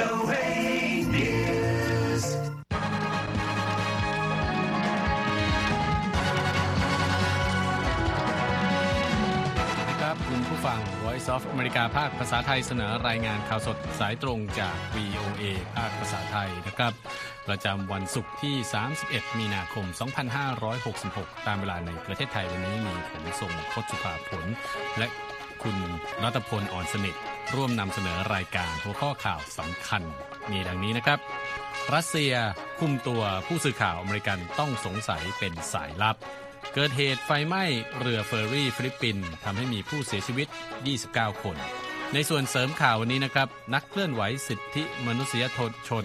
VOA News. ครับคุณผู้ฟัง Voice of America ภาคภาษาไทยเสนอรายงานข่าวสดสายตรงจาก VOA ภาคภาษาไทยนะครับ ประจำวันศุกร์ที่ 31 มีนาคม 2566 ตามเวลาในประเทศไทยวันนี้มีผมส่งพจน์สุภาผลและ คุณรัตพลอ่อนสนิท ร่วมนำเสนอรายการหัวข้อข่าวสำคัญ มีดังนี้นะครับ รัสเซียคุมตัวผู้สื่อข่าวอเมริกันต้องสงสัยเป็นสายลับ เกิดเหตุไฟไหม้เรือเฟอร์รี่ฟิลิปปินส์ทำให้มีผู้เสียชีวิต 29 คน ในส่วนเสริมข่าววันนี้นะครับ นักเคลื่อนไหวสิทธิมนุษยชน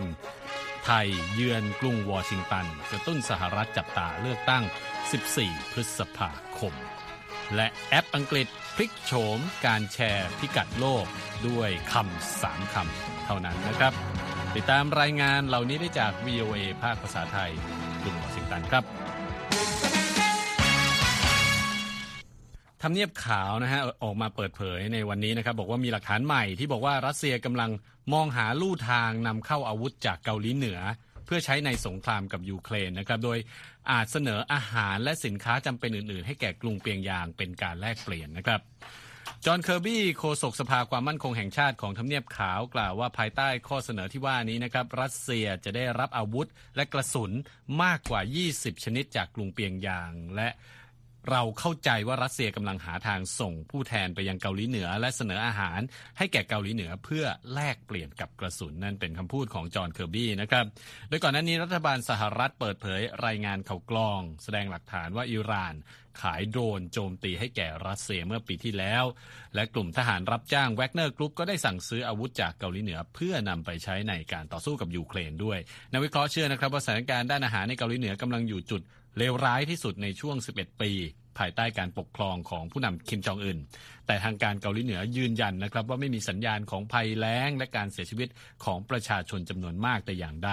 ไทยเยือนกรุงวอชิงตันกระตุ้นสหรัฐจับตาเลือกตั้ง 14 พฤษภาคม และแอปอังกฤษพลิกโฉมการแชร์พิกัดโลกด้วยคำสามคำเท่านั้นนะครับ ติดตามรายงานเหล่านี้ได้จาก VOA ภาคภาษาไทยกรุงวอชิงตันครับทำเนียบขาวนะฮะออกมาเปิดเผยในวันนี้นะครับ บอกว่ามีหลักฐานใหม่ที่บอกว่ารัสเซียกำลังมองหาลู่ทางนำเข้าอาวุธจากเกาหลีเหนือ เพื่อใช้ในสงครามกับยูเครนนะครับโดยอาจเสนออาหารและสินค้าจำเป็นอื่น ๆ ให้แก่กรุงเปียงยางเป็นการแลกเปลี่ยนนะครับจอห์นเคอร์บี้โฆษกสภาความมั่นคงแห่งชาติของทำเนียบขาวกล่าวว่าภายใต้ข้อเสนอที่ว่านี้นะครับรัสเซียจะได้รับอาวุธและกระสุนมากกว่า 20 ชนิดจากกรุงเปียงยาง และ เราเข้าใจว่ารัสเซียกำลังหาทางส่งผู้แทนไปยังเกาหลีเหนือ และเสนออาหาร ให้แก่เกาหลีเหนือเพื่อแลกเปลี่ยนกับกระสุนนั่นเป็นคำพูดของจอห์นเคอร์บี้นะครับโดยก่อนหน้านี้รัฐบาลสหรัฐเปิดเผยรายงานข่าวกลอง แสดงหลักฐานว่าอิหร่านขายโดรนโจมตีให้แก่รัสเซียเมื่อปีที่แล้ว และกลุ่มทหารรับจ้าง Wagner Group ก็ได้สั่งซื้ออาวุธจากเกาหลีเหนือ เพื่อนำไปใช้ในการต่อสู้กับยูเครนด้วยนักวิเคราะห์เชื่อนะครับว่าสถานการณ์ด้านอาหารในเกาหลีเหนือกำลังอยู่จุด เลวร้ายที่สุดในช่วง 11 ปี ภายใต้การปกครองของผู้นำคิมจองอึน แต่ทางการเกาหลีเหนือยืนยันนะครับ ว่าไม่มีสัญญาณของภัยแล้งและการเสียชีวิตของประชาชนจำนวนมากแต่อย่างใด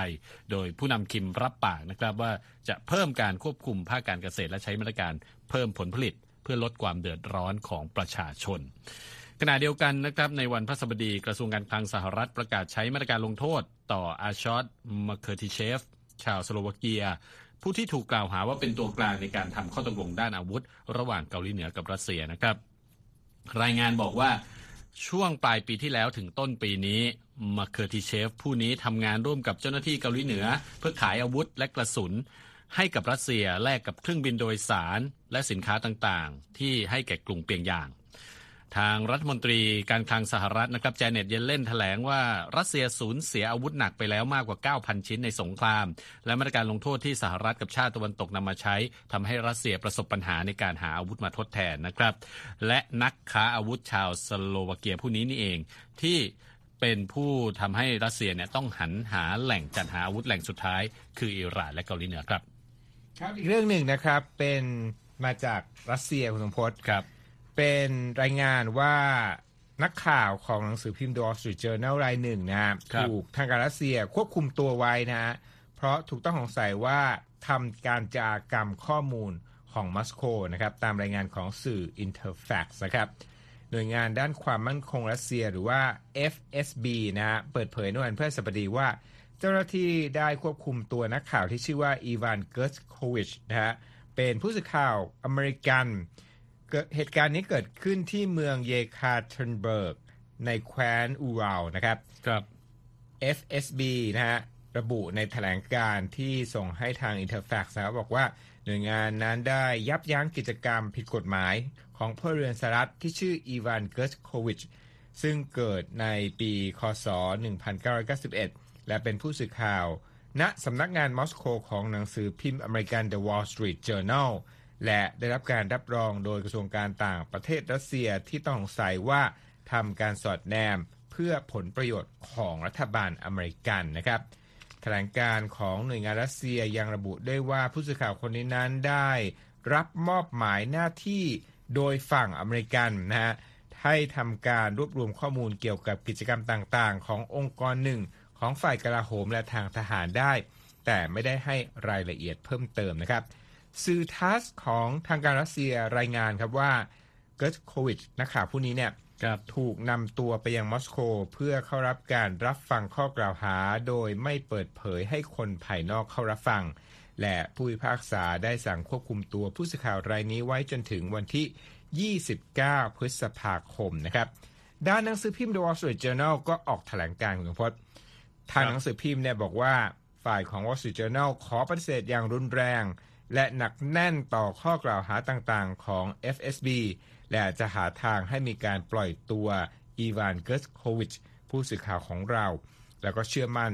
โดยผู้นำคิมรับปากนะครับว่าจะเพิ่มการควบคุมภาคการเกษตรและใช้มาตรการเพิ่มผลผลิต เพื่อลดความเดือดร้อนของประชาชนขณะเดียวกันนะครับในวันพฤหัสบดีกระทรวงการคลังสหรัฐประกาศใช้มาตรการลงโทษ ต่ออาชอตมาเคอร์ติเชฟ ชาวสโลวาเกีย ผู้ที่ถูกกล่าวหาว่าเป็นตัวกลางในการทำข้อตกลงด้านอาวุธ ระหว่างเกาหลีเหนือกับรัสเซียนะครับ รายงานบอกว่าช่วงปลายปีที่แล้วถึงต้นปีนี้มาเคอร์ติเชฟ ผู้นี้ทำงานร่วมกับเจ้าหน้าที่เกาหลีเหนือ เพื่อขายอาวุธและกระสุน ให้กับรัสเซียแลกกับเครื่องบินโดยสาร และสินค้าต่างๆ ที่ให้แก่กรุงเปียงยาง ทางรัฐมนตรีการคลังสหรัฐนะครับแจเน็ตเยลเลนแถลงว่ารัสเซียสูญเสียอาวุธหนักไปแล้วมากกว่า 9,000 ชิ้นในสงคราม และมาตรการลงโทษที่สหรัฐกับชาติตะวันตกนำมาใช้ทำให้รัสเซียประสบปัญหาในการหาอาวุธมาทดแทนนะครับ และนักค้าอาวุธชาวสโลวาเกียผู้นี้นี่เอง ที่เป็นผู้ทำให้รัสเซียเนี่ยต้องหันหาแหล่งจัดหาอาวุธแหล่งสุดท้าย คืออิหร่านและเกาหลีเหนือครับ ครับอีกเรื่องหนึ่งนะครับเป็นมาจากรัสเซียคุณสมพศครับ เป็นรายงานว่านักข่าวของหนังสือพิมพ์ The Wall Street Journal รายหนึ่งนะฮะครับถูกทางการรัสเซียควบคุมตัวไว้นะฮะเพราะถูกต้องสงสัยว่าทำการจารกรรมข้อมูลของมอสโกนะครับตามรายงานของสื่อ Interfax นะครับหน่วยงานด้านความมั่นคงรัสเซียหรือว่า FSB นะฮะเปิดเผยในวันพฤหัสบดีว่า เจ้าหน้าที่ได้ควบคุมตัวนักข่าวที่ชื่อว่าอีวานเกิร์ชโควิชนะฮะเป็นผู้สื่อข่าวอเมริกัน เกิดเหตุการณ์นี้เกิดขึ้นที่เมืองเยคาเทรินเบิร์ก ในแคว้นอูรัลนะครับครับ FSB นะฮะระบุในแถลงการณ์ที่ส่งให้ทาง Interfax นะครับบอกว่าหน่วยงานนั้นได้ยับยั้งกิจกรรมผิดกฎหมายของพลเรือนสหรัฐที่ชื่ออีวานเกิร์สโควิชซึ่งเกิดในปีคศ 1991 และเป็นผู้สื่อข่าว ณสำนักงานมอสโกของหนังสือพิมพ์อเมริกัน The Wall Street Journal และได้รับการรับรองโดยกระทรวงการต่างประเทศรัสเซียที่ต้องสงสัยว่าทำการสอดแนมเพื่อผลประโยชน์ของรัฐบาลอเมริกันนะครับแถลงการของหน่วยงานรัสเซียยังระบุได้ว่าผู้สื่อข่าวคนนี้นั้นได้รับมอบหมายหน้าที่โดยฝั่งอเมริกันนะฮะให้ทำการรวบรวมข้อมูลเกี่ยวกับกิจกรรมต่างๆ ขององค์กรหนึ่ง ของฝ่ายกลาโหมและทางทหารได้ แต่ไม่ได้ให้รายละเอียดเพิ่มเติมนะครับ สื่อทัสของทางการรัสเซียรายงานครับว่ากิร์ตโควิชนักข่าวผู้นี้เนี่ยครับถูกนำตัวไปยังมอสโกเพื่อเข้ารับการรับฟังข้อกล่าวหา โดยไม่เปิดเผยให้คนภายนอกเข้ารับฟัง และผู้พิพากษาได้สั่งควบคุมตัวผู้สื่อข่าวรายนี้ไว้จนถึงวันที่ 29 พฤษภาคมนะครับ ด้านหนังสือพิมพ์ The Wall Street Journal ก็ออกแถลงการณ์คุณพจน์ทางหนังสือพิมพ์เนี่ยบอกว่าฝ่ายของ Wall Street Journal ขอปฏิเสธอย่างรุนแรง และหนักแน่นต่อข้อกล่าวหาต่างๆของ FSB และจะหาทางให้มีการปล่อยตัวอีวานเกิร์สโควิชผู้สื่อข่าวของเรา แล้วก็เชื่อมั่น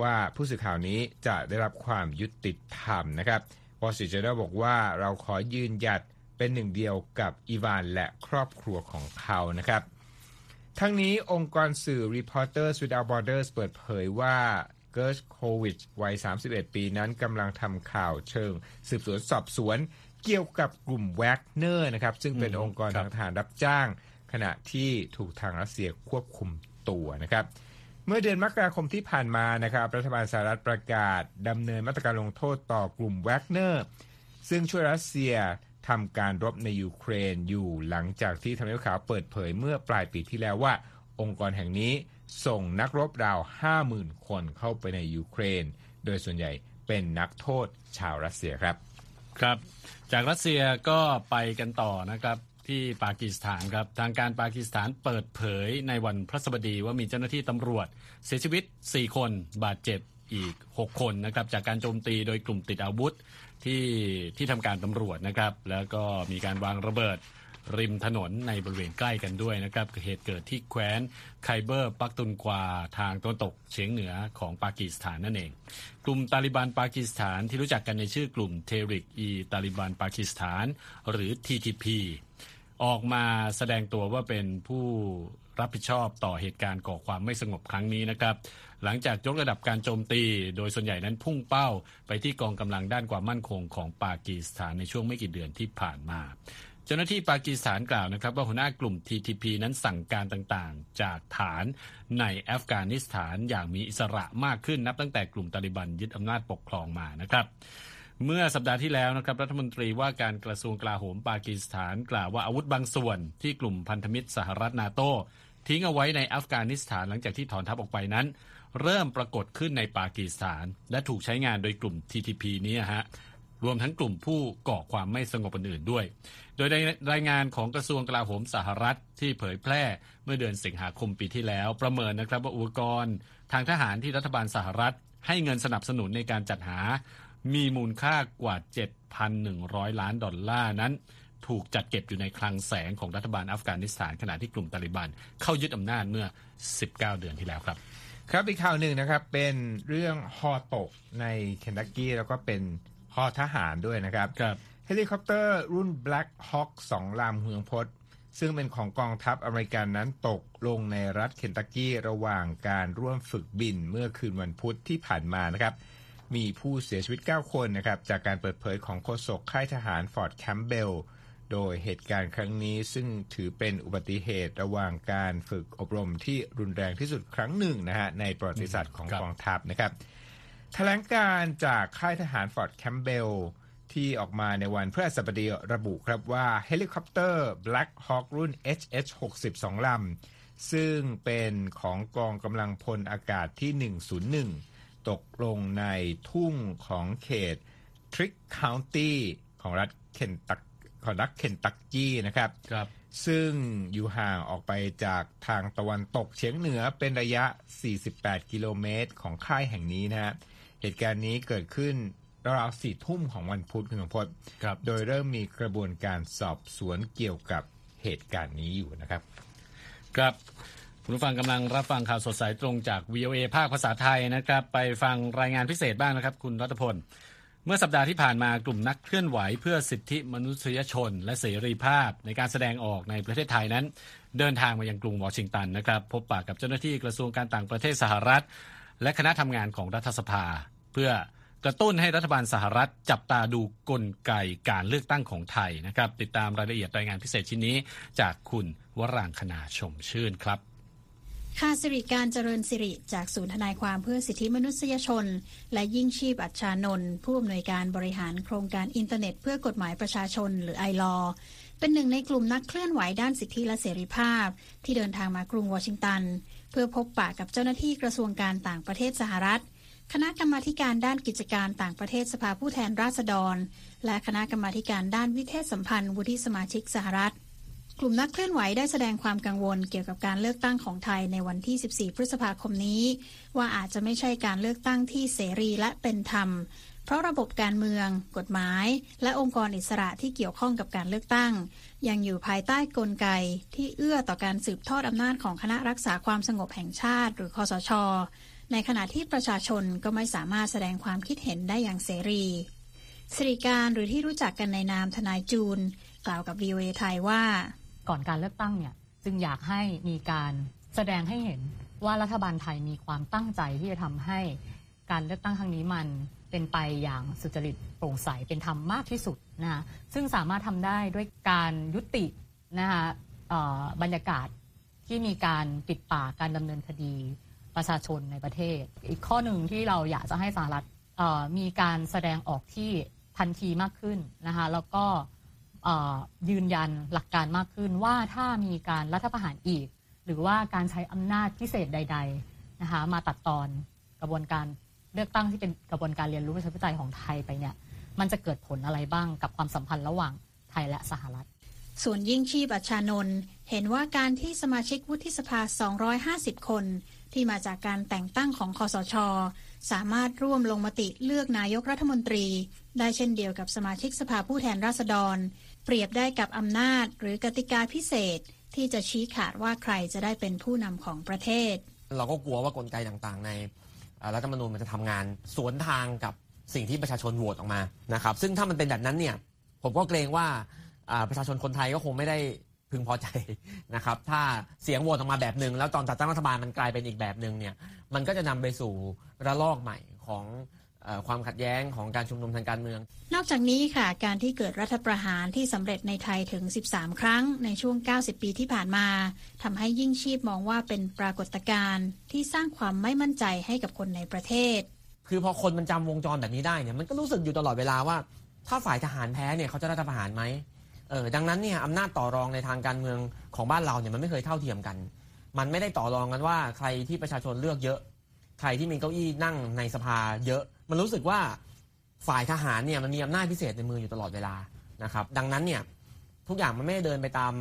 ว่าผู้สื่อข่าวนี้จะได้รับความยุติธรรมนะครับ Wall Street Journal บอกว่าเราขอยืนหยัดเป็นหนึ่งเดียวกับอีวานและครอบครัวของเขานะครับ ทั้งนี้องค์กรสื่อ Reporters Without Borders เปิดเผยว่า เกิร์ชโควิชวัย 31 ปีนั้นกำลังทำข่าวเชิง สืบสวนสอบสวนเกี่ยวกับกลุ่มแวกเนอร์นะครับ ซึ่งเป็นอืมองค์กรครับทางทหารรับจ้าง ขณะที่ถูกทางรัสเซียควบคุมตัวนะครับ เมื่อเดือนมกราคมที่ผ่านมานะครับ รัฐบาลสหรัฐประกาศดำเนินมาตรการลงโทษต่อกลุ่มแวกเนอร์ซึ่งช่วยรัสเซียทำการรบในยูเครนอยู่หลังจากที่ทำเนียบขาวเปิดเผยเมื่อปลายปีที่แล้วว่า องค์กรแห่งนี้ ส่งนักรบราว 50,000 คนเข้าไปในยูเครน โดยส่วนใหญ่เป็นนักโทษชาวรัสเซียครับ ครับ จากรัสเซียก็ไปกันต่อนะครับที่ปากีสถานครับทางการปากีสถานเปิดเผยในวันพระสบดีว่ามีเจ้าหน้าที่ตำรวจ เสียชีวิต 4 คนบาดเจ็บอีก 6 คนนะครับจากการโจมตีโดยกลุ่มติดอาวุธที่ที่ทำการตำรวจนะครับ แล้วก็มีการวางระเบิด ริมถนนในบริเวณใกล้กันด้วยนะครับเหตุเกิดที่แคว้นไคเบอร์ปักตุนกวาทางตะวันตกเฉียงเหนือของปากีสถานนั่นเอง กลุ่มตาลิบันปากีสถานที่รู้จักกันในชื่อกลุ่มเทริกอีตาลิบันปากีสถาน หรือ TTP ออกมาแสดงตัวว่าเป็นผู้รับผิดชอบต่อเหตุการณ์ก่อความไม่สงบครั้งนี้นะครับ หลังจากยกระดับการโจมตี โดยส่วนใหญ่นั้นพุ่งเป้าไปที่กองกำลังด้านความมั่นคงของปากีสถานในช่วงไม่กี่เดือนที่ผ่านมา เจ้าหน้าที่ปากีสถานกล่าวนะครับ ว่าหัวหน้ากลุ่ม TTP นั้นสั่งการต่างๆ จากฐานในอัฟกานิสถานอย่างมีอิสระมากขึ้นนับตั้งแต่กลุ่มตาลิบันยึดอำนาจปกครองมานะครับเมื่อสัปดาห์ที่แล้วนะครับรัฐมนตรีว่าการกระทรวงกลาโหมปากีสถานกล่าวว่าอาวุธบางส่วนที่กลุ่มพันธมิตรสหรัฐนาโตทิ้งเอาไว้ในอัฟกานิสถานหลังจากที่ถอนทัพออกไปนั้น เริ่มปรากฏขึ้นในปากีสถาน และถูกใช้งานโดยกลุ่ม TTP นี้ฮะ รวมทั้งกลุ่มผู้ก่อความไม่สงบอื่นๆด้วย โดยในรายงานของกระทรวงกลาโหมสหรัฐที่เผยแพร่เมื่อเดือนสิงหาคมปีที่แล้ว ประเมินนะครับว่าอุปกรณ์ ทางทหารที่รัฐบาลสหรัฐ ให้เงินสนับสนุนในการจัดหา มีมูลค่ากว่า 7,100 ล้านดอลลาร์นั้น ถูกจัดเก็บอยู่ในคลังแสงของรัฐบาลอัฟกานิสถานขณะที่กลุ่มตาลิบันเข้ายึดอำนาจเมื่อ 19 เดือนที่แล้วครับครับอีกข่าวหนึ่งนะครับเป็นเรื่อง ฮ.ตกในเคนตักกี้แล้วก็เป็น ฮ.ทหารด้วยนะครับครับเฮลิคอปเตอร์รุ่น Black Hawk สองลำเฮืองพดซึ่งเป็นของกองทัพอเมริกันนั้นตกลงในรัฐเคนตักกี้ระหว่างการร่วมฝึกบินเมื่อคืนวันพุธที่ผ่านมานะครับ มีผู้เสียชีวิต 9 คนนะครับ จากการเปิดเผยของโฆษกค่ายทหารฟอร์ตแคมป์เบลล์โดยเหตุการณ์ครั้งนี้ซึ่งถือเป็นอุบัติเหตุระหว่างการฝึกอบรมที่รุนแรงที่สุดครั้งหนึ่งนะฮะในประวัติศาสตร์ของครับกองทัพนะครับ แถลงการณ์จากค่ายทหารฟอร์ตแคมป์เบลล์ที่ออกมาในวันพฤหัสบดีระบุครับว่าเฮลิคอปเตอร์ Black Hawk รุ่น HH-60 2ลำ ซึ่งเป็นของกองกำลังพลอากาศที่ 101 ตกลงในทุ่งของเขต Trick County ของรัฐเคนตักของรัฐเคนตักกี้นะครับครับ ซึ่งอยู่ห่างออกไปจากทางตะวันตกเฉียงเหนือเป็นระยะ 48 กิโลเมตรของค่ายแห่งนี้นะฮะ เหตุการณ์นี้เกิดขึ้นราวๆสี่ทุ่มของวันพุธคุณสมพศครับ โดยเริ่มมีกระบวนการสอบสวนเกี่ยวกับเหตุการณ์นี้อยู่นะครับ ครับคุณผู้ฟังกำลังรับฟังข่าวสดสายตรงจาก VOA ภาคภาษาไทยนะครับ ไปฟังรายงานพิเศษบ้างนะครับ คุณรัตพล เมื่อสัปดาห์ที่ผ่านมากลุ่มนักเคลื่อนไหวเพื่อสิทธิมนุษยชน และเสรีภาพ ในการแสดงออกในประเทศไทยนั้น เดินทางมายังกรุงวอชิงตันนะครับ พบปะกับเจ้าหน้าที่กระทรวงการต่างประเทศสหรัฐ และคณะทำงานของรัฐสภา เพื่อกระตุ้นให้รัฐบาลสหรัฐจับตาดูกลไกการเลือกตั้งของไทยนะครับ ติดตามรายละเอียดรายงานพิเศษชิ้นนี้ จากคุณวรางคณาชมชื่นครับค่ะสิริการเจริญสิริจากศูนย์ทนายความเพื่อสิทธิมนุษยชน และยิ่งชีพอัชชานนท์ผู้อำนวยการบริหารโครงการอินเทอร์เน็ต เพื่อกฎหมายประชาชนหรือไอลอเป็นหนึ่งในกลุ่มนักเคลื่อนไหวด้านสิทธิและเสรีภาพ ที่เดินทางมากรุงวอชิงตัน เพื่อพบปะกับเจ้าหน้าที่กระทรวงการต่างประเทศสหรัฐ คณะกรรมาการด้านกิจการต่างประเทศสภาผู้แทนราษฎร และคณะกรรมาการด้านวิเทศสัมพันธ์วุฒิสมาชิกสหรัฐ กลุ่มนักเคลื่อนไหวได้แสดงความกังวลเกี่ยวกับการเลือกตั้งของไทยในวันที่ 14 พฤษภาคมนี้ ว่าอาจจะไม่ใช่การเลือกตั้งที่เสรีและเป็นธรรม เพราะระบบการเมือง กฎหมาย และองค์กรอิสระที่เกี่ยวข้องกับการเลือกตั้ง ยังอยู่ภายใต้กลไก ที่เอื้อต่อการสืบทอดอำนาจของคณะรักษาความสงบแห่งชาติ หรือคอสช ในขณะที่ประชาชนก็ไม่สามารถแสดงความคิดเห็นได้อย่างเสรีสิริการหรือที่รู้จักกันในนามทนายจูน กล่าวกับ VOA ไทยว่า ก่อนการเลือกตั้งเนี่ยจึงอยากให้มีการแสดงให้เห็นว่ารัฐบาลไทยมีความตั้งใจที่จะทำให้การเลือกตั้งครั้งนี้มันเป็นไปอย่างสุจริตโปร่งใสเป็นธรรมมากที่สุดนะคะซึ่งสามารถทำได้ด้วยการยุตินะคะบรรยากาศที่มีการปิดปากการดำเนินคดี ประชาชนในประเทศ อีกข้อหนึ่งที่เราอยากจะให้สหรัฐมีการแสดงออกที่ทันทีมากขึ้นนะคะแล้วก็ยืนยันหลักการมากขึ้นว่าถ้ามีการรัฐประหารอีก หรือว่าการใช้อำนาจพิเศษใด ๆนะคะมาตัดตอนกระบวนการเลือกตั้งที่เป็นกระบวนการเรียนรู้ประชาธิปไตยของไทยไปเนี่ยมันจะเกิดผลอะไรบ้างกับความสัมพันธ์ระหว่างไทยและสหรัฐ ส่วนยิ่งชีพอัชชานนท์เห็นว่าการที่สมาชิกวุฒิสภา 250 คน ที่มาจากการแต่งตั้งของคอสช สามารถร่วมลงมติเลือกนายกรัฐมนตรี ได้เช่นเดียวกับสมาชิกสภาผู้แทนราษฎร เปรียบได้กับอำนาจหรือกติกาพิเศษ ที่จะชี้ขาดว่าใครจะได้เป็นผู้นำของประเทศ เราก็กลัวว่ากลไกต่างๆ ในรัฐธรรมนูญมันจะทำงาน สวนทางกับสิ่งที่ประชาชนโหวตออกมานะครับซึ่งถ้ามันเป็นแบบนั้นเนี่ยผมก็เกรงว่าประชาชนคนไทยก็คงไม่ได้ พึงพอใจนะครับ ถ้าเสียงโหวตออกมาแบบหนึ่งแล้วตอนจัดตั้งรัฐบาลมันกลายเป็นอีกแบบหนึ่งเนี่ย มันก็จะนำไปสู่ระลอกใหม่ของเออความขัดแย้งของการชุมนุมทางการเมือง นอกจากนี้ค่ะ การที่เกิดรัฐประหารที่สำเร็จในไทยถึง 13 ครั้งในช่วง 90 ปีที่ผ่านมาทำให้ยิ่งชีพมองว่าเป็นปรากฏการณ์ที่สร้างความไม่มั่นใจให้กับคนในประเทศ คือพอคนมันจำวงจรแบบนี้ได้เนี่ยมันก็รู้สึกอยู่ตลอดเวลาว่า ถ้าฝ่ายทหารแพ้เนี่ยเขาจะรัฐประหารไหม เออดังนั้นเนี่ยอำนาจต่อรองในทางการเมืองของบ้านเราเนี่ยมันไม่เคยเท่าเทียมกัน มันไม่ได้ต่อรองกันว่าใครที่ประชาชนเลือกเยอะ ใครที่มีเก้าอี้นั่งในสภาเยอะ มันรู้สึกว่าฝ่ายทหารเนี่ยมันมีอำนาจพิเศษในมืออยู่ตลอดเวลานะครับ ดังนั้นเนี่ยทุกอย่างมันไม่ได้เดินไปตาม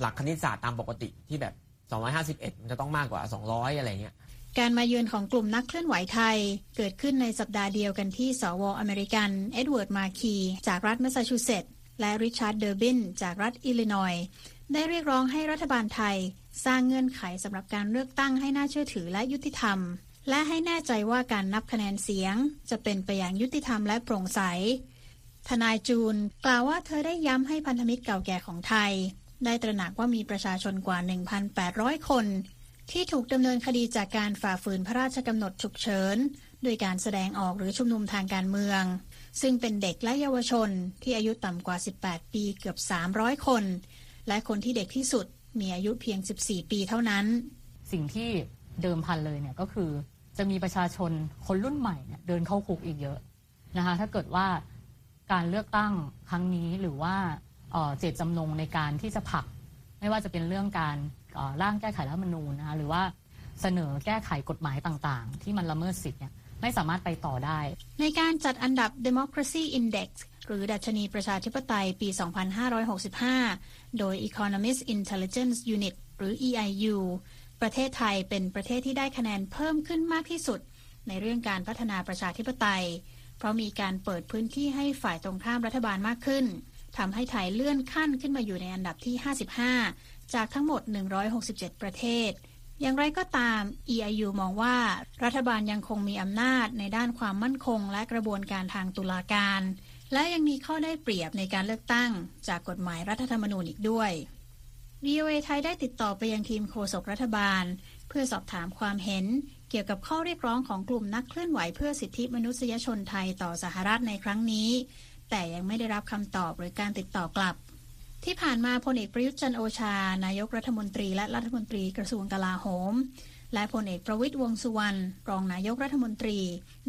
หลักคณิตศาสตร์ตามปกติที่แบบ 251 มันจะต้องมากกว่า 200 อะไรเงี้ยการมาเยือนของกลุ่มนักเคลื่อนไหวไทย เกิดขึ้นในสัปดาห์เดียวกันที่ส.ว.อเมริกัน เอ็ดเวิร์ดมาร์คีย์จากรัฐแมสซาชูเซตส์ และริชาร์ดเดอร์บินจากรัฐอิลลินอยส์ได้เรียกร้องให้รัฐบาลไทย สร้างเงื่อนไขสำหรับการเลือกตั้งให้น่าเชื่อถือและยุติธรรม และให้แน่ใจว่าการนับคะแนนเสียง จะเป็นไปอย่างยุติธรรมและโปร่งใส ทนายจูนกล่าวว่าเธอได้ย้ำให้พันธมิตรเก่าแก่ของไทย ได้ตระหนักว่ามีประชาชนกว่า 1,800 คน ที่ถูกดำเนินคดีจากการฝ่าฝืนพระราชกำหนดฉุกเฉินด้วยการแสดงออกหรือชุมนุมทางการเมือง ซึ่งเป็นเด็กและเยาวชนที่อายุต่ำกว่า 18 ปีเกือบ 300 คน และคนที่เด็กที่สุดมีอายุเพียง 14 ปีเท่านั้น สิ่งที่เดิมพันเลยเนี่ยก็คือจะมีประชาชนคนรุ่นใหม่เนี่ยเดินเข้าคุกอีกเยอะนะคะถ้าเกิดว่าการเลือกตั้งครั้งนี้หรือว่าเเจตจำนงในการที่จะผลัก ไม่ว่าจะเป็นเรื่องการร่างแก้ไขรัฐธรรมนูญนะคะหรือว่าเสนอแก้ไขกฎหมายต่างๆ ที่มันละเมิดสิทธิ์เนี่ย ไม่สามารถไปต่อได้ ในการจัดอันดับ Democracy Index หรือดัชนีประชาธิปไตยปี 2565 โดย Economist Intelligence Unit หรือ EIU ประเทศไทยเป็นประเทศที่ได้คะแนนเพิ่มขึ้นมากที่สุด ในเรื่องการพัฒนาประชาธิปไตย เพราะมีการเปิดพื้นที่ให้ฝ่ายตรงข้ามรัฐบาลมากขึ้นทำให้ไทยเลื่อนขั้นขึ้นมาอยู่ในอันดับที่ 55 จากทั้งหมด 167 ประเทศ อย่างไรก็ตาม EIU มองว่ารัฐบาลยังคงมีอำนาจในด้านความมั่นคง และกระบวนการทางตุลาการ และยังมีข้อได้เปรียบในการเลือกตั้ง จากกฎหมายรัฐธรรมนูญอีกด้วย VOA ไทยได้ติดต่อไปยังทีมโฆษกรัฐบาล เพื่อสอบถามความเห็น เกี่ยวกับข้อเรียกร้องของกลุ่มนักเคลื่อนไหวเพื่อสิทธิมนุษยชนไทยต่อสหรัฐในครั้งนี้ แต่ยังไม่ได้รับคำตอบหรือการติดต่อกลับ ที่ผ่านมาพลเอกประยุทธ์จันโอชา นายกรัฐมนตรีและรัฐมนตรีกระทรวงกลาโหม และพลเอกประวิตยวงสุวรรณรองนายกรัฐมนตรี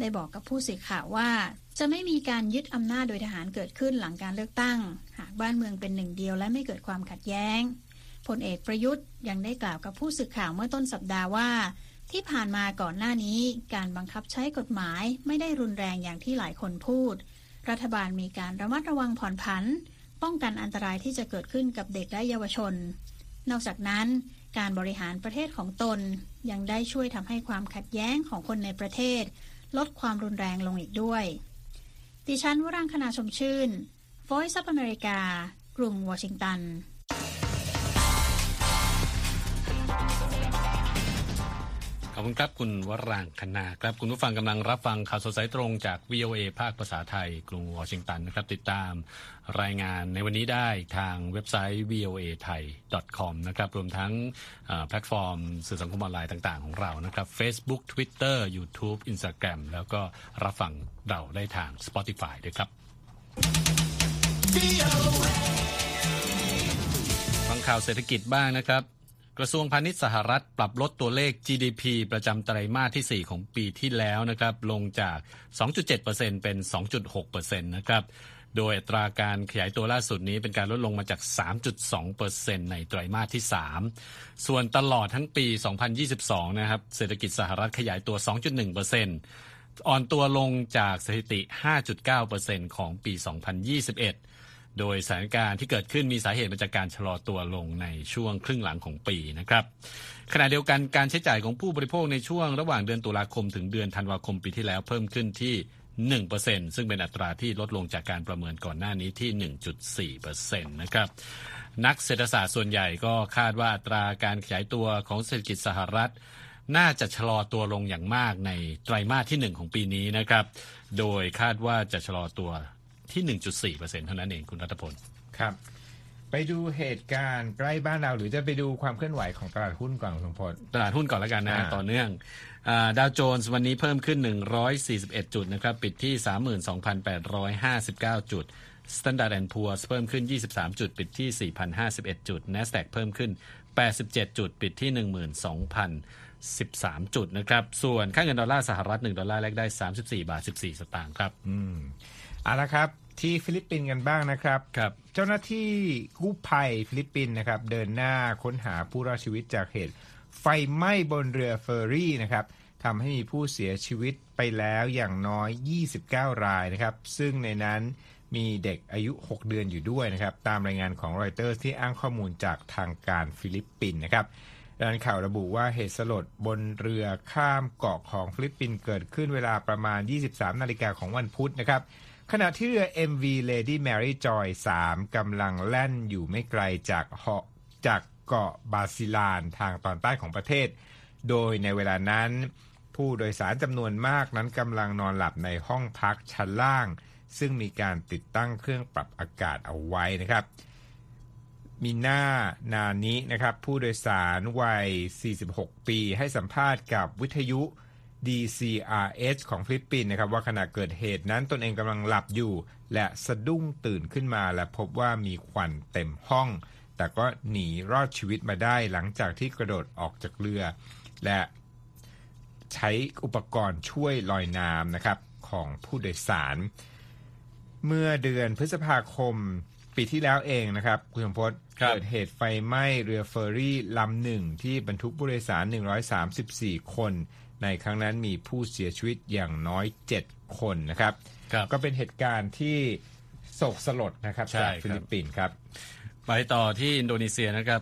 ได้บอกกับผู้สื่อข่าวว่า จะไม่มีการยึดอำนาจโดยทหารเกิดขึ้นหลังการเลือกตั้ง หากบ้านเมืองเป็นหนึ่งเดียวและไม่เกิดความขัดแย้งพลเอกประยุทธ์ยังได้กล่าวกับผู้สื่อข่าวเมื่อต้นสัปดาห์ว่า ที่ผ่านมาก่อนหน้านี้ การบังคับใช้กฎหมายไม่ได้รุนแรงอย่างที่หลายคนพูด รัฐบาลมีการระมัดระวังผ่อนผัน ป้องกันอันตรายที่จะเกิดขึ้นกับเด็กและเยาวชน นอกจากนั้น การบริหารประเทศของตนยังได้ช่วยทำให้ความขัดแย้งของคนในประเทศ ลดความรุนแรงลงอีกด้วยดิฉันวรังคณาชมชื่น Voice of America กรุงวอชิงตัน อบคุณครับคุณวรางคณาครับคุณผู้ฟังกำลังรับฟังข่าวสดสายตรงจาก VOA ภาคภาษาไทย กรุงวอชิงตันนะครับติดตามรายงานในวันนี้ได้ทางเว็บไซต์ voa thai com นะครับรวมทั้งแพลตฟอร์มสื่อสังคมออนไลน์ต่างๆของเรานะครับ Facebook Twitter YouTube Instagram แล้วก็รับฟังเราได้ทาง Spotify ด้วยครับ ฟังข่าวเศรษฐกิจบ้างนะครับ กระทรวงพาณิชย์สหรัฐปรับลดตัวเลข GDP ประจำไตรมาสที่ 4 ของปีที่แล้วนะครับ ลงจาก 2.7%เป็น 2.6%นะครับ โดยอัตราการขยายตัวล่าสุดนี้เป็นการลดลงมาจาก 3.2%ในไตรมาสที่ 3 ส่วนตลอดทั้งปี 2022 นะครับ เศรษฐกิจสหรัฐขยายตัว 2.1%อ่อนตัวลงจากสถิติ 5.9%ของปี 2021 โดยสถานการณ์ที่เกิดขึ้นมีสาเหตุมาจากการชะลอตัวลงในช่วงครึ่งหลังของปีนะครับ ขณะเดียวกันการใช้จ่ายของผู้บริโภคในช่วงระหว่างเดือนตุลาคมถึงเดือนธันวาคมปีที่แล้วเพิ่มขึ้นที่1%ซึ่งเป็นอัตราที่ลดลงจากการประเมินก่อนหน้านี้ที่ 1.4%นะครับ นักเศรษฐศาสตร์ส่วนใหญ่ก็คาดว่าอัตราการขยายตัวของเศรษฐกิจสหรัฐ น่าจะชะลอตัวลงอย่างมากในไตรมาสที่ 1 ของปีนี้นะครับ โดยคาดว่าจะชะลอตัว ที่ 1.4%เท่านั้นเองคุณรัตพลครับ ไปดูเหตุการณ์ใกล้บ้านเราหรือจะไปดูความเคลื่อนไหวของตลาดหุ้นก่อนคุณสมพลตลาดหุ้นก่อนแล้วกันนะฮะอ่าต่อเนื่องดาวโจนส์วันนี้เพิ่มขึ้น 141 จุดนะครับปิดที่ 32,859 จุด Standard Poor's เพิ่มขึ้น 23 จุด ปิดที่ 4,051 จุด NASDAQ เพิ่มขึ้น 87 จุด ปิดที่ 12,013 จุดนะครับ ส่วนค่าเงินดอลลาร์สหรัฐ 1 ดอลลาร์แลกได้ 34 บาท 14 สตางค์ครับเอาละครับ ที่ฟิลิปปินส์กันบ้างนะครับครับ เจ้าหน้าที่กู้ภัยฟิลิปปินส์นะครับ เดินหน้าค้นหาผู้รอดชีวิตจากเหตุ ไฟไหม้บนเรือเฟอร์รี่นะครับทำให้มีผู้เสียชีวิตไปแล้วอย่างน้อย 29 รายนะครับ ซึ่งในนั้นมีเด็กอายุ 6 เดือนอยู่ด้วยนะครับ ตามรายงานของรอยเตอร์ที่อ้างข้อมูลจากทางการฟิลิปปินส์นะครับรายงานข่าวระบุว่าเหตุสลดบนเรือข้ามเกาะของฟิลิปปินส์เกิดขึ้นเวลาประมาณ 23 นาฬิกาของวันพุธนะครับ ขณะที่เรือ MV Lady Mary Joy 3กำลังแล่นอยู่ไม่ไกลจากเหาะจากเกาะบาซิลานทางตอนใต้ของประเทศ โดยในเวลานั้น ผู้โดยสารจำนวนมากนั้นกำลังนอนหลับในห้องพักชั้นล่าง ซึ่งมีการติดตั้งเครื่องปรับอากาศเอาไว้นะครับมีน้านานินะครับ ผู้โดยสารวัย 46 ปีให้สัมภาษณ์กับวิทยุ DZRH ของฟิลิปปินส์นะครับว่าขณะเกิดเหตุนั้นตนเองกำลังหลับอยู่ และสะดุ้งตื่นขึ้นมาและพบว่ามีควันเต็มห้อง แต่ก็หนีรอดชีวิตมาได้หลังจากที่กระโดดออกจากเรือ และใช้อุปกรณ์ช่วยลอยน้ำนะครับของผู้โดยสาร เมื่อเดือนพฤษภาคมปีที่แล้วเองนะครับ คุณสมพศครับเกิดเหตุไฟไหม้เรือเฟอร์รี่ลำหนึ่งที่บรรทุกผู้โดยสาร 134 คน ในครั้งนั้นมีผู้เสียชีวิตอย่างน้อย 7 คนนะครับครับก็เป็นเหตุการณ์ที่โศกสลดนะครับใช่จากครับฟิลิปปินส์ครับ ไปต่อที่อินโดนีเซียนะครับ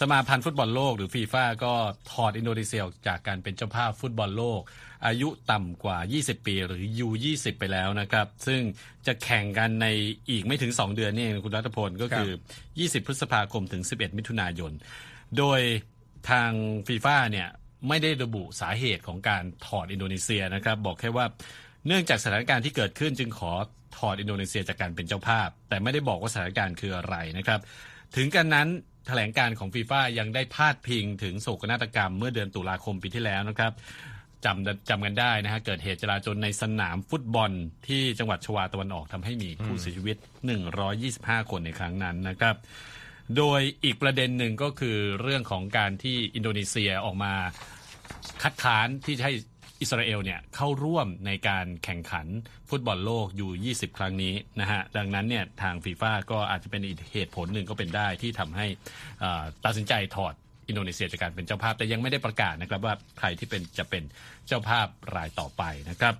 สมาพันธ์ฟุตบอลโลกหรือฟีฟ่าก็ถอดอินโดนีเซียออกจากการเป็นเจ้าภาพฟุตบอลโลก อายุต่ำกว่า 20 ปีหรือ U20 ไปแล้วนะครับ ซึ่งจะแข่งกันในอีกไม่ถึง 2 เดือนนี่เองคุณรัตพลก็คือ 20 พฤษภาคมถึง 11 มิถุนายน โดยทางฟีฟ่าเนี่ย ไม่ได้ระบุสาเหตุของการถอดอินโดนีเซียนะครับ บอกแค่ว่าเนื่องจากสถานการณ์ที่เกิดขึ้นจึงขอถอดอินโดนีเซียจากการเป็นเจ้าภาพ แต่ไม่ได้บอกว่าสถานการณ์คืออะไรนะครับ ถึงกันนั้นแถลงการของฟีฟ่ายังได้พาดพิงถึงโศกนาฏกรรมเมื่อเดือนตุลาคมปีที่แล้วนะครับจำจำกันได้นะฮะเกิดเหตุจลาจลในสนามฟุตบอลที่จังหวัดชวาตะวันออกทำให้มีผู้เสียชีวิต 125 คนในครั้งนั้นนะครับ โดยอีกประเด็นหนึ่งก็คือเรื่องของการที่อินโดนีเซียออกมาคัดค้านที่จะให้อิสราเอลเนี่ยเข้าร่วมในการแข่งขันฟุตบอลโลกอยู่ 20 ครั้งนี้นะฮะ ดังนั้นเนี่ยทางฟีฟ่าก็อาจจะเป็นอีกเหตุผลหนึ่งก็เป็นได้ที่ทำให้อ่าตัดสินใจถอดอินโดนีเซียจากการเป็นเจ้าภาพ แต่ยังไม่ได้ประกาศนะครับว่าใครที่เป็นจะเป็นเจ้าภาพรายต่อไปนะครับ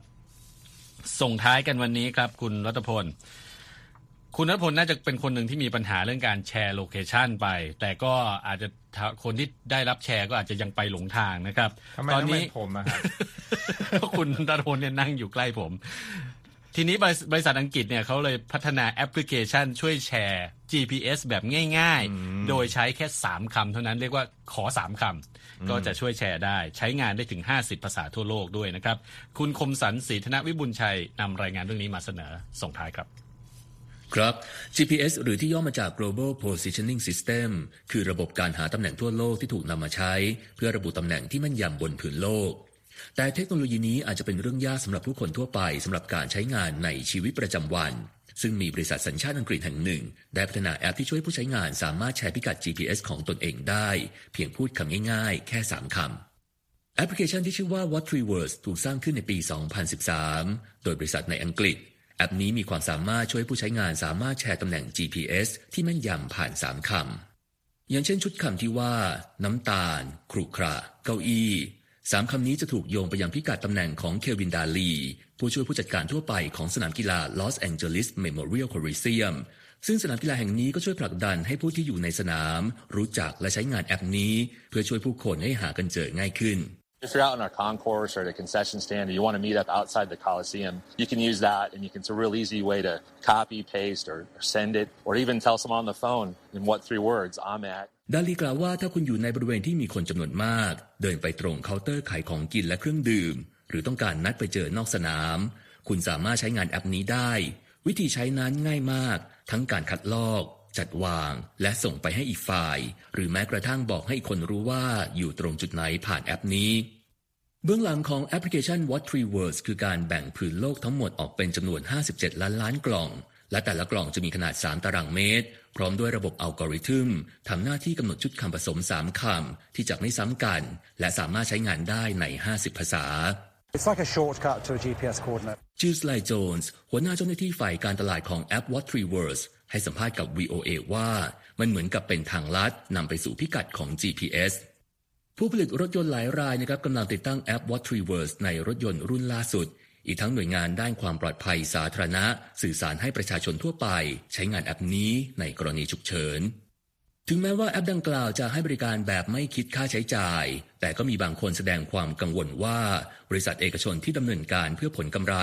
ส่งท้ายกันวันนี้ครับคุณรัตพล คุณรัตพลน่าจะเป็นคนหนึ่งที่มีปัญหาเรื่องการแชร์ location ไป แต่ก็อาจจะคนที่ได้รับแชร์ก็อาจจะยังไปหลงทางนะครับทำไมตอนนี้ต้องเป็นผมอะครับคุณรัตพลเนี่ยนั่งอยู่ใกล้ผม ทีนี้บริษัทบริษัทอังกฤษเนี่ยเขาเลยพัฒนาแอปพลิเคชันช่วยแชร์ GPS แบบง่ายๆ โดยใช้แค่ 3คำเท่านั้นเรียกว่าขอ 3คำก็จะช่วยแชร์ได้ ใช้งานได้ถึง 50 ภาษาทั่วโลกด้วยนะครับ คุณคมสันศรีธนวิบุญชัยนำรายงานเรื่องนี้มาเสนอส่งท้ายครับ ครับ GPS หรือที่ย่อมาจาก Global Positioning System คือระบบการหาตำแหน่งทั่วโลกที่ถูกนำมาใช้ เพื่อระบุตำแหน่งที่แม่นยำบนผืนโลก แต่เทคโนโลยีนี้อาจจะเป็นเรื่องยากสำหรับผู้คนทั่วไปสำหรับการใช้งานในชีวิตประจำวัน ซึ่งมีบริษัทสัญชาติอังกฤษแห่งหนึ่ง ได้พัฒนาแอปที่ช่วยผู้ใช้งานสามารถแชร์พิกัด GPS ของตนเองได้ เพียงพูดคำง่ายๆ แค่3คำแอปพลิเคชันที่ชื่อว่า What Three Words ถูกสร้างขึ้นในปี 2013 โดยบริษัทในอังกฤษ แอปนี้มีความสามารถช่วยผู้ใช้งานสามารถแชร์ตำแหน่ง GPS ที่แม่นยำผ่าน3คำ อย่างเช่นชุดคำที่ว่า น้ำตาลครุขระ เก้าอี้สามคำนี้จะถูกโยงไปยังพิกัดตำแหน่งของเควินดาลี ผู้ช่วยผู้จัดการทั่วไปของสนามกีฬา Los Angeles Memorial Coliseum ซึ่งสนามกีฬาแห่งนี้ก็ช่วยผลักดันให้ผู้ที่อยู่ในสนาม รู้จักและใช้งานแอปนี้ เพื่อช่วยผู้คนให้หากันเจอง่ายขึ้น If you're out in our concourse or at a concession stand and you want to meet up outside the Coliseum, you can use that and you can, it's a real easy way to copy, paste, or, or send it, or even tell someone on the phone in what three words I'm at. ดาลีกล่าวว่าถ้าคุณอยู่ในบริเวณที่มีคนจำนวนมาก เดินไปตรงเคาน์เตอร์ขายของกินและเครื่องดื่ม หรือต้องการนัดไปเจอนอกสนาม คุณสามารถใช้งานแอปนี้ได้ วิธีใช้นั้นง่ายมาก ทั้งการคัดลอก จัดวางและส่งไปให้อีกฝ่าย หรือแม้กระทั่งบอกให้อีกคนรู้ว่าอยู่ตรงจุดไหนผ่านแอปนี้ เบื้องหลังของแอปพลิเคชัน What Three Words คือการแบ่งผืนโลกทั้งหมดออกเป็นจำนวน 57 ล้านล้านกล่อง และแต่ละกล่องจะมีขนาด 3 ตารางเมตร พร้อมด้วยระบบอัลกอริทึมทำหน้าที่กำหนดชุดคำผสม 3 คำที่จะไม่ซ้ำกัน และสามารถใช้งานได้ใน 50 ภาษา It's like a shortcut to a GPS coordinate. จิลสไลโจนส์หัวหน้าเจ้าหน้าที่ฝ่ายการตลาดของแอป What Three Words ให้สัมภาษณ์กับ VOA ว่ามันเหมือนกับเป็นทางลัดนำไปสู่พิกัดของ GPS ผู้ผลิตรถยนต์หลายรายนะครับกำลังติดตั้งแอป What Three Words ในรถยนต์รุ่นล่าสุด อีกทั้งหน่วยงานด้านความปลอดภัยสาธารณะ สื่อสารให้ประชาชนทั่วไป ใช้งานแอปนี้ในกรณีฉุกเฉิน ถึงแม้ว่าแอปดังกล่าวจะให้บริการแบบไม่คิดค่าใช้จ่าย แต่ก็มีบางคนแสดงความกังวลว่า บริษัทเอกชนที่ดำเนินการเพื่อผลกำไร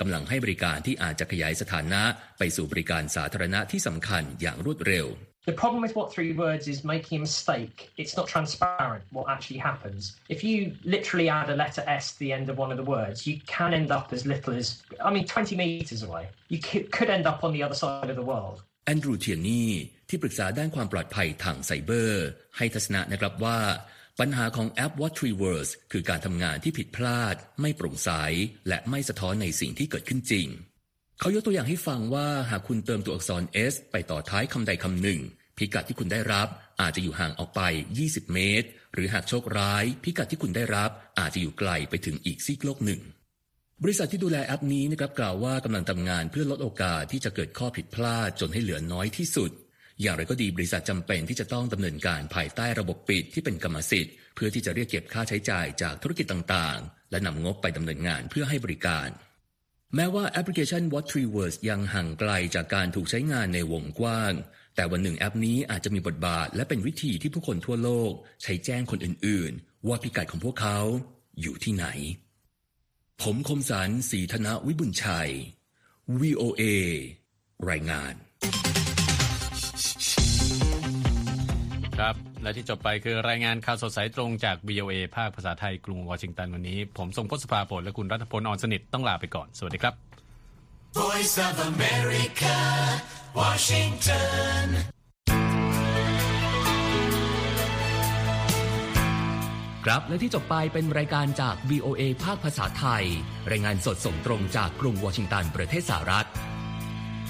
กำลังให้บริการที่อาจจะขยายสถานะ ไปสู่บริการสาธารณะที่สำคัญอย่างรวดเร็ว The problem with what three words is making a mistake. It's not transparent what actually happens. If you literally add a letter S to the end of one of the words, you can end up as little as, I mean, 20 meters away. You could, could end up on the other side of the world. แอนดรูเทียนี่ ที่ปรึกษาด้านความปลอดภัยทางไซเบอร์ ให้ทัศนะนะครับว่า ปัญหาของแอป What Three Words คือการทำงานที่ผิดพลาด ไม่โปร่งใส และไม่สะท้อนในสิ่งที่เกิดขึ้นจริง เขายกตัวอย่างให้ฟังว่าหากคุณเติมตัวอักษร S ไปต่อท้ายคำใดคำหนึ่ง พิกัดที่คุณได้รับอาจจะอยู่ห่างออกไป 20 เมตร หรือหากโชคร้าย พิกัดที่คุณได้รับอาจจะอยู่ไกลไปถึงอีกซีกโลกหนึ่งบริษัทที่ดูแลแอปนี้นะครับกล่าวว่ากำลังทำงานเพื่อลดโอกาสที่จะเกิดข้อผิดพลาดจนให้เหลือน้อยที่สุด อย่างไรก็ดีบริษัทจำเป็นที่จะต้องดำเนินการภายใต้ระบบปิดที่เป็นกรรมสิทธิ์ เพื่อที่จะเรียกเก็บค่าใช้จ่ายจากธุรกิจต่างๆ และนำงบไปดำเนินงานเพื่อให้บริการ แม้ว่าแอปพลิเคชัน w h a t t r e e w o r d s ยังห่างไกลจากการถูกใช้งานในวงกว้าง แต่วันหนึ่งแอปนี้อาจจะมีบทบาท และเป็นวิธีที่ผู้คนทั่วโลก ใช้แจ้งคนอื่น ๆ ว่าพิกัดของพวกเขาอยู่ที่ไหน ผมคมสันสีธนวิบุญชัย VOA รายงาน ครับ และที่จบไปคือรายงานข่าวสดสายตรงจาก VOA ภาคภาษาไทยกรุงวอชิงตันวันนี้ ผมทรงพศภาผลและคุณรัฐพลอ่อนสนิทต้องลาไปก่อน สวัสดีครับ Voice of America, Washington. ครับและที่จบไปเป็นรายการจาก VOA ภาคภาษาไทย รายงานสดส่งตรงจากกรุงวอชิงตันประเทศสหรัฐ